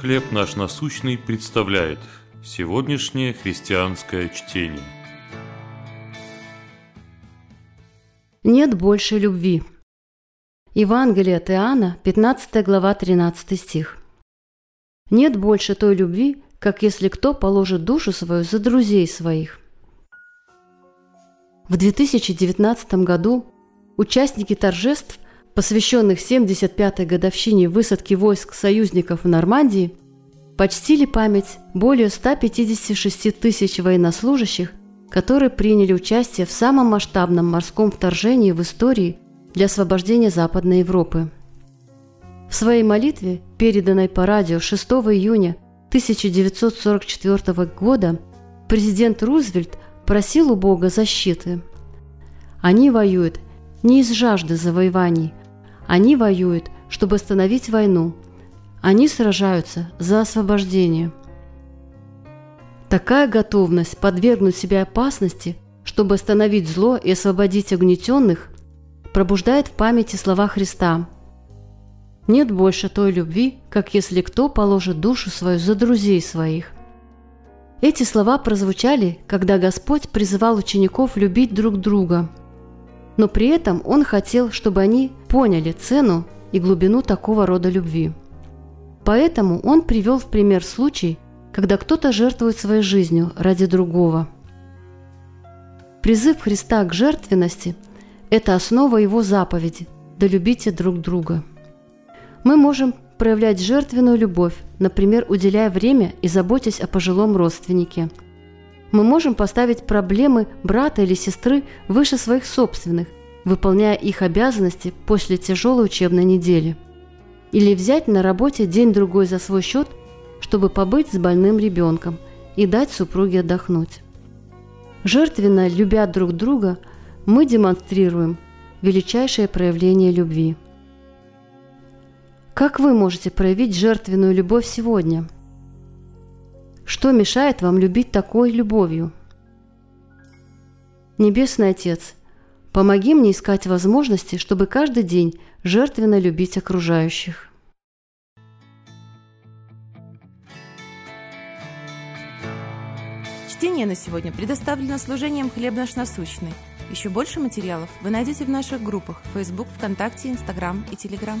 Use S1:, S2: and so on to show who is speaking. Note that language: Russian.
S1: «Хлеб наш насущный» представляет сегодняшнее христианское чтение.
S2: Нет больше любви. Евангелие от Иоанна, 15 глава, 13 стих. Нет больше той любви, как если кто положит душу свою за друзей своих. В 2019 году участники торжеств посвященных 75-й годовщине высадки войск союзников в Нормандии, почтили память более 156 тысяч военнослужащих, которые приняли участие в самом масштабном морском вторжении в истории для освобождения Западной Европы. В своей молитве, переданной по радио 6 июня 1944 года, президент Рузвельт просил у Бога защиты. Они воюют не из жажды завоеваний, они воюют, чтобы остановить войну. Они сражаются за освобождение. Такая готовность подвергнуть себя опасности, чтобы остановить зло и освободить угнетенных, пробуждает в памяти слова Христа. «Нет больше той любви, как если кто положит душу свою за друзей своих». Эти слова прозвучали, когда Господь призывал учеников любить друг друга – но при этом он хотел, чтобы они поняли цену и глубину такого рода любви. Поэтому он привел в пример случай, когда кто-то жертвует своей жизнью ради другого. Призыв Христа к жертвенности – это основа его заповеди «Да любите друг друга». Мы можем проявлять жертвенную любовь, например, уделяя время и заботясь о пожилом родственнике – мы можем поставить проблемы брата или сестры выше своих собственных, выполняя их обязанности после тяжелой учебной недели. Или взять на работе день-другой за свой счет, чтобы побыть с больным ребенком и дать супруге отдохнуть. Жертвенно любя друг друга, мы демонстрируем величайшее проявление любви. Как вы можете проявить жертвенную любовь сегодня – что мешает вам любить такой любовью? Небесный Отец, помоги мне искать возможности, чтобы каждый день жертвенно любить окружающих.
S3: Чтение на сегодня предоставлено служением «Хлеб наш насущный». Еще больше материалов вы найдете в наших группах Facebook, ВКонтакте, Instagram и Telegram.